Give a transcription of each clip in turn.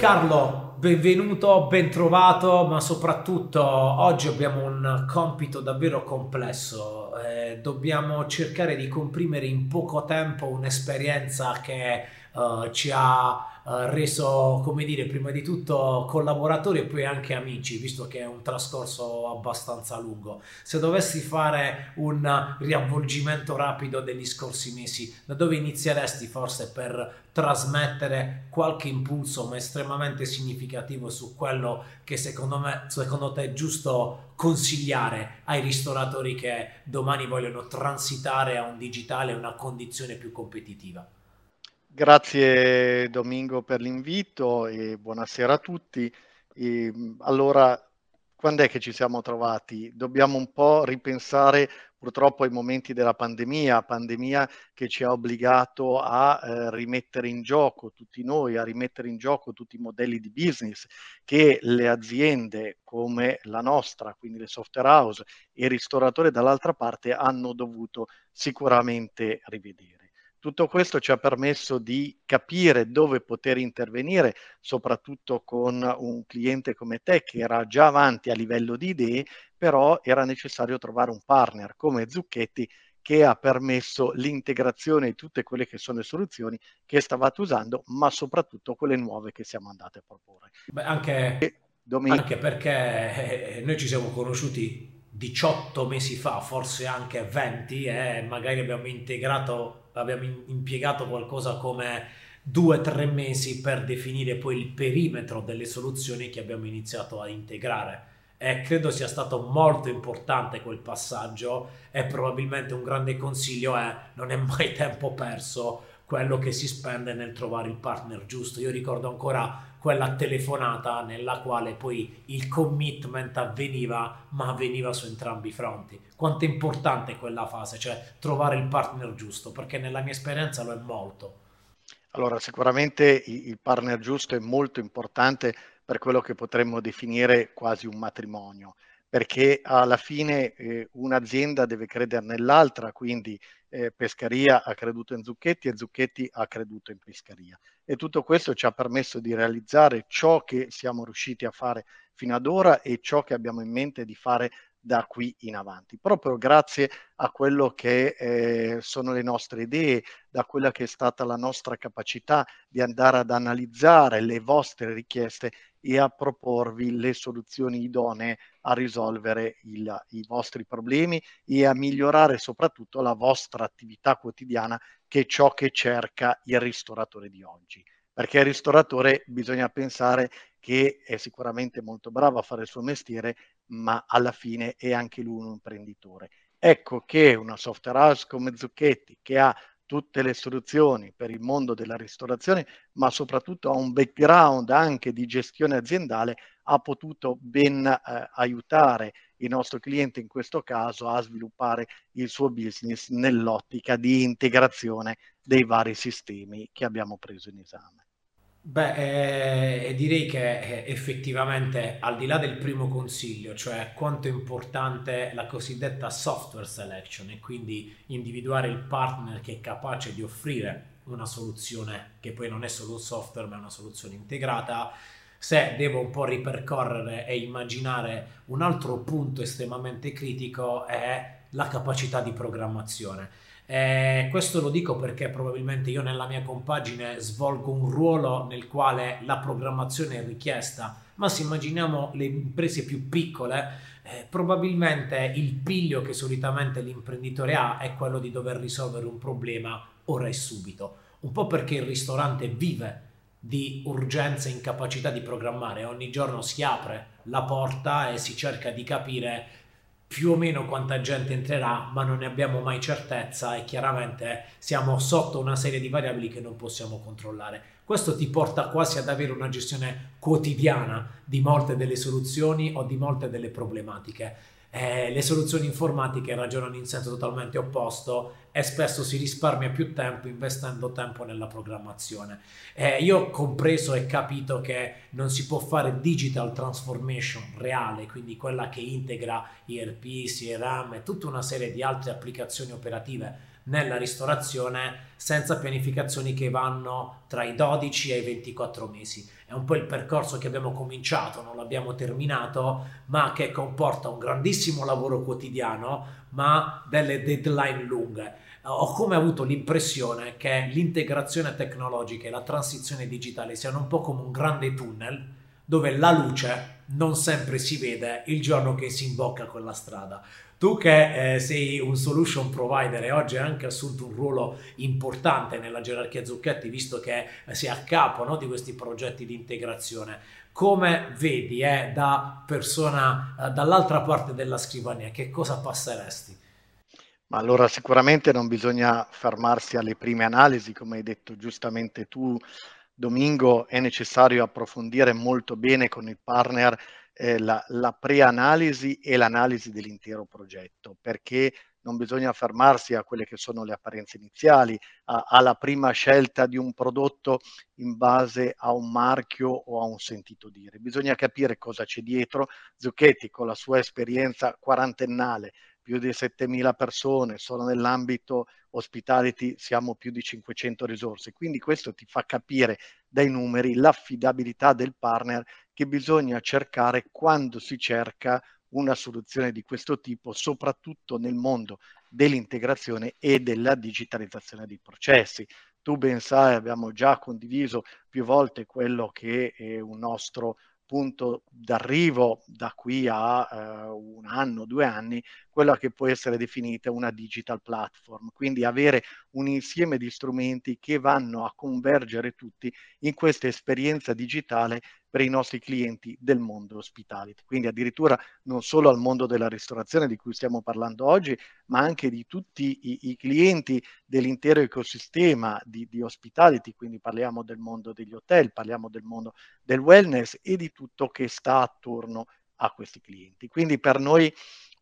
Carlo, benvenuto, ben trovato, ma soprattutto oggi abbiamo un compito davvero complesso. Eh, dobbiamo cercare di comprimere in poco tempo un'esperienza che uh, ci ha uh, reso, come dire, prima di tutto collaboratori e poi anche amici, visto che è un trascorso abbastanza lungo. Se dovessi fare un riavvolgimento rapido degli scorsi mesi, da dove inizieresti forse per trasmettere qualche impulso ma estremamente significativo su quello che secondo me secondo te è giusto consigliare ai ristoratori che domani vogliono transitare a un digitale una condizione più competitiva Grazie Domingo per l'invito e buonasera a tutti. E, allora, quando è che ci siamo trovati? Dobbiamo un po' ripensare purtroppo ai momenti della pandemia, pandemia che ci ha obbligato a eh, rimettere in gioco tutti noi, a rimettere in gioco tutti i modelli di business che le aziende come la nostra, quindi le software house e il ristoratore dall'altra parte hanno dovuto sicuramente rivedere. Tutto questo ci ha permesso di capire dove poter intervenire, soprattutto con un cliente come te che era già avanti a livello di idee, però era necessario trovare un partner come Zucchetti che ha permesso l'integrazione di tutte quelle che sono le soluzioni che stavate usando, ma soprattutto quelle nuove che siamo andate a proporre. Beh, anche, anche perché eh, noi ci siamo conosciuti 18 mesi fa, forse anche 20, e magari abbiamo integrato, abbiamo impiegato qualcosa come due o tre mesi per definire poi il perimetro delle soluzioni che abbiamo iniziato a integrare. E credo sia stato molto importante quel passaggio e probabilmente un grande consiglio è non è mai tempo perso quello che si spende nel trovare il partner giusto. Io ricordo ancora quella telefonata nella quale poi il commitment avveniva, ma avveniva su entrambi i fronti. Quanto è importante quella fase, cioè trovare il partner giusto, perché nella mia esperienza lo è molto. Allora, sicuramente il partner giusto è molto importante per quello che potremmo definire quasi un matrimonio perché alla fine eh, un'azienda deve credere nell'altra, quindi eh, Pescaria ha creduto in Zucchetti e Zucchetti ha creduto in Pescaria. E tutto questo ci ha permesso di realizzare ciò che siamo riusciti a fare fino ad ora e ciò che abbiamo in mente di fare da qui in avanti, proprio grazie a quello che eh, sono le nostre idee, da quella che è stata la nostra capacità di andare ad analizzare le vostre richieste e a proporvi le soluzioni idonee a risolvere il, i vostri problemi e a migliorare soprattutto la vostra attività quotidiana che è ciò che cerca il ristoratore di oggi. Perché il ristoratore bisogna pensare che è sicuramente molto bravo a fare il suo mestiere, ma alla fine è anche lui un imprenditore. Ecco che una software house come Zucchetti, che ha tutte le soluzioni per il mondo della ristorazione, ma soprattutto ha un background anche di gestione aziendale, ha potuto ben eh, aiutare il nostro cliente in questo caso a sviluppare il suo business nell'ottica di integrazione dei vari sistemi che abbiamo preso in esame. Beh, eh, direi che eh, effettivamente al di là del primo consiglio, cioè quanto è importante la cosiddetta software selection e quindi individuare il partner che è capace di offrire una soluzione che poi non è solo un software ma è una soluzione integrata, se devo un po' ripercorrere e immaginare un altro punto estremamente critico è la capacità di programmazione eh, questo lo dico perché probabilmente io nella mia compagine svolgo un ruolo nel quale la programmazione è richiesta, ma se immaginiamo le imprese più piccole, eh, probabilmente il piglio che solitamente l'imprenditore ha è quello di dover risolvere un problema ora e subito, un po' perché il ristorante vive di urgenza e incapacità di programmare, ogni giorno si apre la porta e si cerca di capire più o meno quanta gente entrerà, ma non ne abbiamo mai certezza e chiaramente siamo sotto una serie di variabili che non possiamo controllare. Questo ti porta quasi ad avere una gestione quotidiana di molte delle soluzioni o di molte delle problematiche eh, le soluzioni informatiche ragionano in senso totalmente opposto e spesso si risparmia più tempo investendo tempo nella programmazione. Eh, io ho compreso e capito che non si può fare digital transformation reale, quindi quella che integra ERP, CRM e tutta una serie di altre applicazioni operative nella ristorazione senza pianificazioni che vanno tra i 12 e i 24 mesi. È un po' il percorso che abbiamo cominciato, non l'abbiamo terminato, ma che comporta un grandissimo lavoro quotidiano, ma delle deadline lunghe. Ho come avuto l'impressione che l'integrazione tecnologica e la transizione digitale siano un po' come un grande tunnel dove la luce non sempre si vede il giorno che si imbocca quella strada. Tu che eh, sei un solution provider e oggi hai anche assunto un ruolo importante nella gerarchia Zucchetti, visto che eh, sei a capo no, di questi progetti di integrazione, come vedi eh, da persona eh, dall'altra parte della scrivania, che cosa passeresti? Ma allora sicuramente non bisogna fermarsi alle prime analisi, come hai detto giustamente tu, Domingo, è necessario approfondire molto bene con il partner eh, la, la pre-analisi e l'analisi dell'intero progetto, perché non bisogna fermarsi a quelle che sono le apparenze iniziali, a, alla prima scelta di un prodotto in base a un marchio o a un sentito dire. Bisogna capire cosa c'è dietro. Zucchetti, con la sua esperienza quarantennale, più di 7.000 persone, solo nell'ambito hospitality siamo più di 500 risorse, quindi questo ti fa capire dai numeri l'affidabilità del partner che bisogna cercare quando si cerca una soluzione di questo tipo, soprattutto nel mondo dell'integrazione e della digitalizzazione dei processi. Tu ben sai, abbiamo già condiviso più volte quello che è un nostro punto d'arrivo da qui a uh, un anno, due anni, quella che può essere definita una digital platform, quindi avere un insieme di strumenti che vanno a convergere tutti in questa esperienza digitale per i nostri clienti del mondo hospitality. Quindi addirittura non solo al mondo della ristorazione di cui stiamo parlando oggi, ma anche di tutti i, i clienti dell'intero ecosistema di, di hospitality, quindi parliamo del mondo degli hotel, parliamo del mondo del wellness e di tutto che sta attorno a questi clienti. Quindi per noi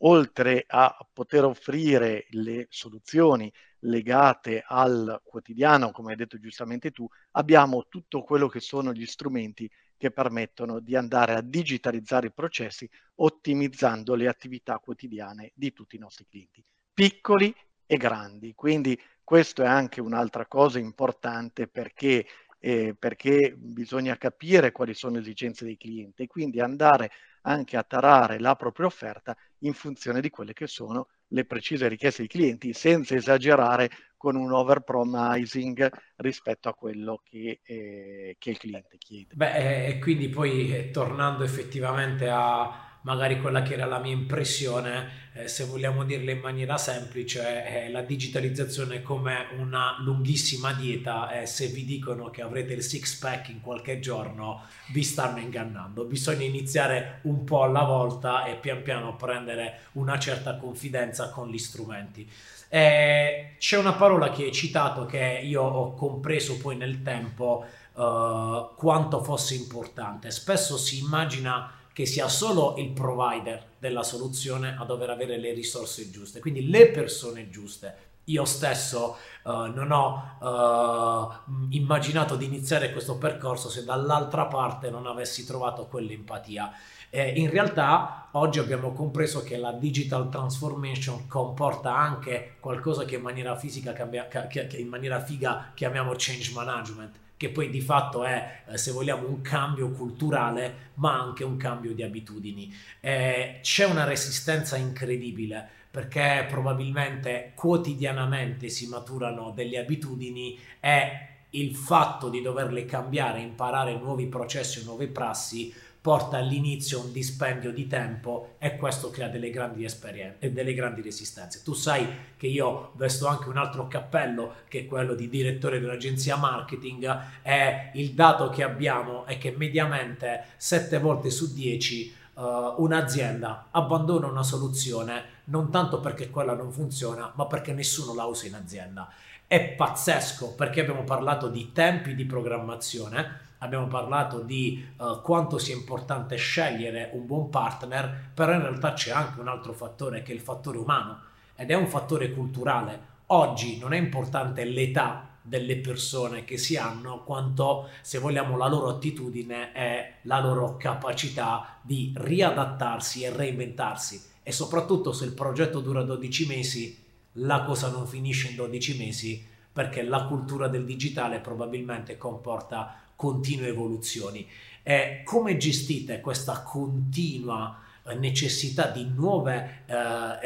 oltre a poter offrire le soluzioni legate al quotidiano, come hai detto giustamente tu, abbiamo tutto quello che sono gli strumenti che permettono di andare a digitalizzare i processi ottimizzando le attività quotidiane di tutti i nostri clienti, piccoli e grandi. Quindi questo è anche un'altra cosa importante perché, eh, perché bisogna capire quali sono le esigenze dei clienti e quindi andare anche a tarare la propria offerta in funzione di quelle che sono le precise richieste dei clienti, senza esagerare con un overpromising rispetto a quello che, eh, che il cliente chiede. Beh, e quindi poi eh, tornando effettivamente a magari quella che era la mia impressione, eh, se vogliamo dirla in maniera semplice, è la digitalizzazione come una lunghissima dieta e se vi dicono che avrete il six pack in qualche giorno vi stanno ingannando. Bisogna iniziare un po' alla volta e pian piano prendere una certa confidenza con gli strumenti. Eh, c'è una parola che hai citato che io ho compreso poi nel tempo uh, quanto fosse importante. Spesso si immagina che sia solo il provider della soluzione a dover avere le risorse giuste, quindi le persone giuste. Io stesso uh, non ho uh, immaginato di iniziare questo percorso se dall'altra parte non avessi trovato quell'empatia. Eh, in realtà oggi abbiamo compreso che la digital transformation comporta anche qualcosa che in maniera fisica cambia, che, in maniera figa chiamiamo change management che poi di fatto è, eh, se vogliamo, un cambio culturale, ma anche un cambio di abitudini. Eh, c'è una resistenza incredibile perché probabilmente quotidianamente si maturano delle abitudini e il fatto di doverle cambiare, imparare nuovi processi nuove prassi porta all'inizio un dispendio di tempo e questo crea delle grandi esperienze e delle grandi resistenze. Tu sai che io vesto anche un altro cappello che è quello di direttore di un'agenzia marketing e il dato che abbiamo è che mediamente 7 volte su 10 uh, un'azienda abbandona una soluzione non tanto perché quella non funziona, ma perché nessuno la usa in azienda. È pazzesco perché abbiamo parlato di tempi di programmazione abbiamo parlato di uh, quanto sia importante scegliere un buon partner, però in realtà c'è anche un altro fattore che è il fattore umano ed è un fattore culturale. Oggi non è importante l'età delle persone che si hanno quanto se vogliamo la loro attitudine e la loro capacità di riadattarsi e reinventarsi e soprattutto se il progetto dura 12 mesi la cosa non finisce in 12 mesi perché la cultura del digitale probabilmente comporta continue evoluzioni. E come gestite questa continua eh, necessità di nuove eh,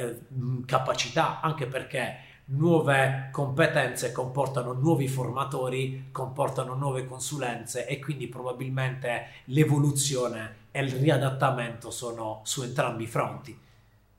eh capacità, anche perché nuove competenze comportano nuovi formatori, comportano nuove consulenze e quindi probabilmente l'evoluzione e il riadattamento sono su entrambi i fronti.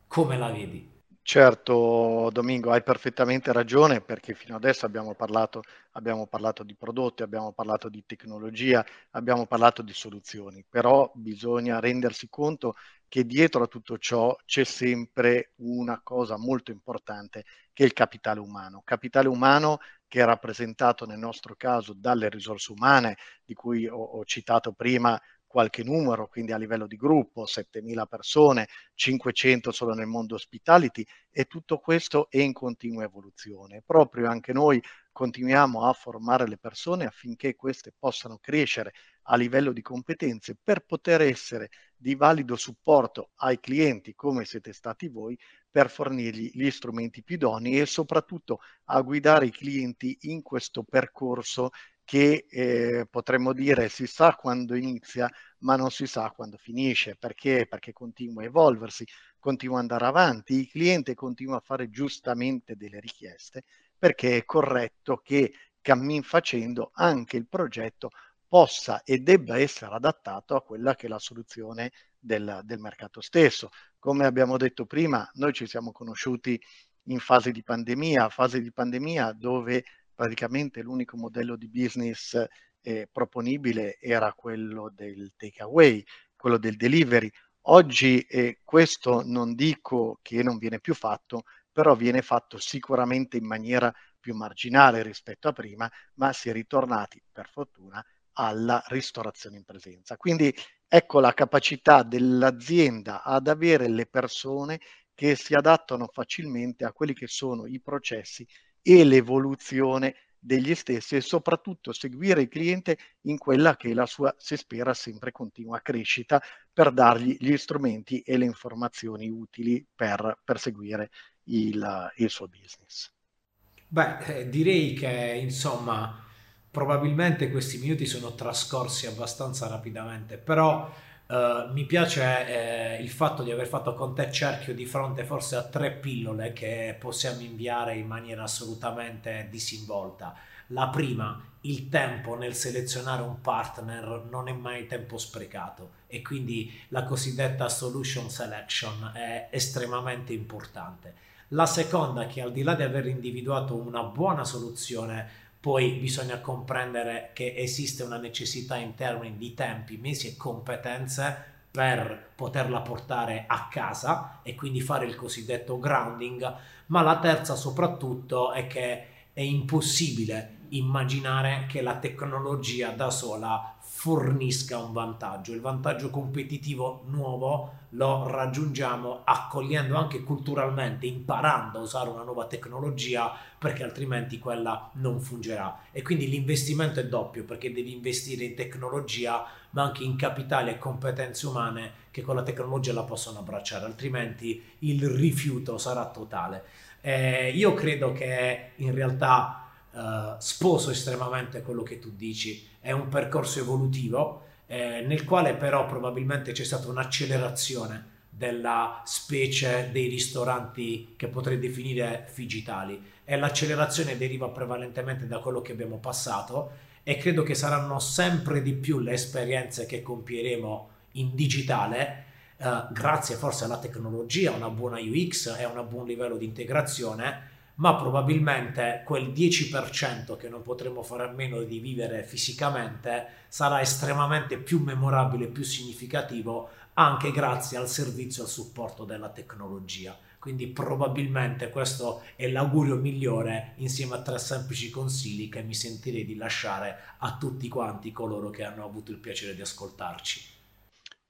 Come la vedi? Certo, Domingo, hai perfettamente ragione perché fino adesso abbiamo parlato, abbiamo parlato, di prodotti, abbiamo parlato di tecnologia, abbiamo parlato di soluzioni, però bisogna rendersi conto che dietro a tutto ciò c'è sempre una cosa molto importante che è il capitale umano. Capitale umano che è rappresentato nel nostro caso dalle risorse umane, di cui ho, ho citato prima qualche numero, quindi a livello di gruppo, 7.000 persone, 500 solo nel mondo hospitality e tutto questo è in continua evoluzione. Proprio anche noi continuiamo a formare le persone affinché queste possano crescere a livello di competenze per poter essere di valido supporto ai clienti come siete stati voi per fornirgli gli strumenti più idonei e soprattutto a guidare i clienti in questo percorso che eh, potremmo dire si sa quando inizia, ma non si sa quando finisce. Perché? Perché continua a evolversi, continua ad andare avanti, il cliente continua a fare giustamente delle richieste, perché è corretto che cammin facendo anche il progetto possa e debba essere adattato a quella che è la soluzione del, del mercato stesso. Come abbiamo detto prima, noi ci siamo conosciuti in fase di pandemia, fase di pandemia dove praticamente l'unico modello di business eh, proponibile era quello del takeaway, quello del delivery. Oggi eh, questo non dico che non viene più fatto, però viene fatto sicuramente in maniera più marginale rispetto a prima, ma si è ritornati per fortuna alla ristorazione in presenza. Quindi ecco la capacità dell'azienda ad avere le persone che si adattano facilmente a quelli che sono i processi e l'evoluzione degli stessi e soprattutto seguire il cliente in quella che è la sua, si spera, sempre continua crescita per dargli gli strumenti e le informazioni utili per, per seguire il, il, suo business. Beh, eh, direi che insomma probabilmente questi minuti sono trascorsi abbastanza rapidamente, però Uh, mi piace eh, il fatto di aver fatto con te cerchio di fronte forse a tre pillole che possiamo inviare in maniera assolutamente disinvolta. La prima, il tempo nel selezionare un partner non è mai tempo sprecato e quindi la cosiddetta solution selection è estremamente importante. La seconda, che al di là di aver individuato una buona soluzione poi bisogna comprendere che esiste una necessità in termini di tempi, mesi e competenze per poterla portare a casa e quindi fare il cosiddetto grounding, ma la terza soprattutto è che è impossibile immaginare che la tecnologia da sola fornisca un vantaggio. Il vantaggio competitivo nuovo lo raggiungiamo accogliendo anche culturalmente, imparando a usare una nuova tecnologia perché altrimenti quella non fungerà. E quindi l'investimento è doppio perché devi investire in tecnologia ma anche in capitale e competenze umane che con la tecnologia la possono abbracciare, altrimenti il rifiuto sarà totale. Eh, io credo che in realtà Uh, sposo estremamente quello che tu dici, è un percorso evolutivo eh, nel quale però probabilmente c'è stata un'accelerazione della specie dei ristoranti che potrei definire digitali e l'accelerazione deriva prevalentemente da quello che abbiamo passato e credo che saranno sempre di più le esperienze che compieremo in digitale eh, grazie forse alla tecnologia, a una buona UX e a un buon livello di integrazione ma probabilmente quel 10% che non potremo fare a meno di vivere fisicamente sarà estremamente più memorabile, più significativo anche grazie al servizio e al supporto della tecnologia. Quindi probabilmente questo è l'augurio migliore insieme a tre semplici consigli che mi sentirei di lasciare a tutti quanti coloro che hanno avuto il piacere di ascoltarci.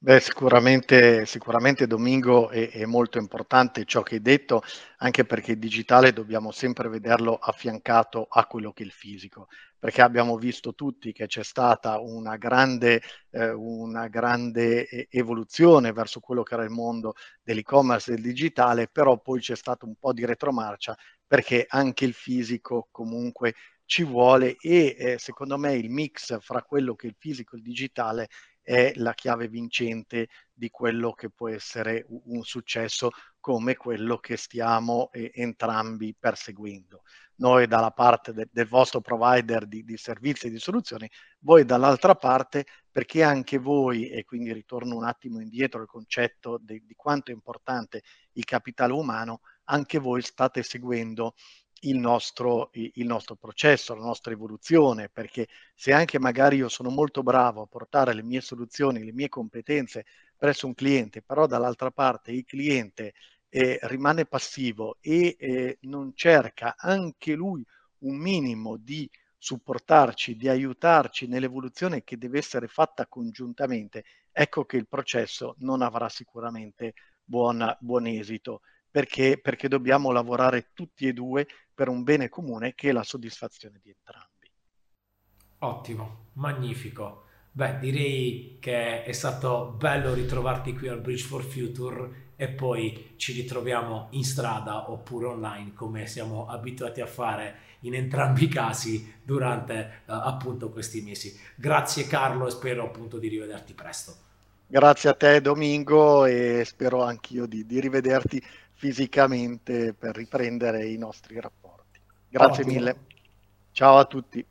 Beh, sicuramente, sicuramente Domingo è, è, molto importante ciò che hai detto, anche perché il digitale dobbiamo sempre vederlo affiancato a quello che è il fisico, perché abbiamo visto tutti che c'è stata una grande, eh, una grande evoluzione verso quello che era il mondo dell'e-commerce e del digitale, però poi c'è stato un po' di retromarcia perché anche il fisico comunque ci vuole e eh, secondo me il mix fra quello che è il fisico e il digitale è la chiave vincente di quello che può essere un successo come quello che stiamo eh, entrambi perseguendo. Noi dalla parte de- del vostro provider di, di servizi e di soluzioni, voi dall'altra parte perché anche voi, e quindi ritorno un attimo indietro al concetto de- di quanto è importante il capitale umano, anche voi state seguendo il nostro, il nostro processo, la nostra evoluzione, perché se anche magari io sono molto bravo a portare le mie soluzioni, le mie competenze presso un cliente, però dall'altra parte il cliente eh, rimane passivo e eh, non cerca anche lui un minimo di supportarci, di aiutarci nell'evoluzione che deve essere fatta congiuntamente, ecco che il processo non avrà sicuramente buona, buon esito perché, perché dobbiamo lavorare tutti e due per un bene comune che è la soddisfazione di entrambi. Ottimo, magnifico. Beh, direi che è stato bello ritrovarti qui al Bridge for Future e poi ci ritroviamo in strada oppure online come siamo abituati a fare in entrambi i casi durante uh, appunto questi mesi. Grazie Carlo e spero appunto di rivederti presto. Grazie a te Domingo e spero anch'io di, di rivederti fisicamente per riprendere i nostri rapporti. Grazie Ottimo. mille. Ciao a tutti.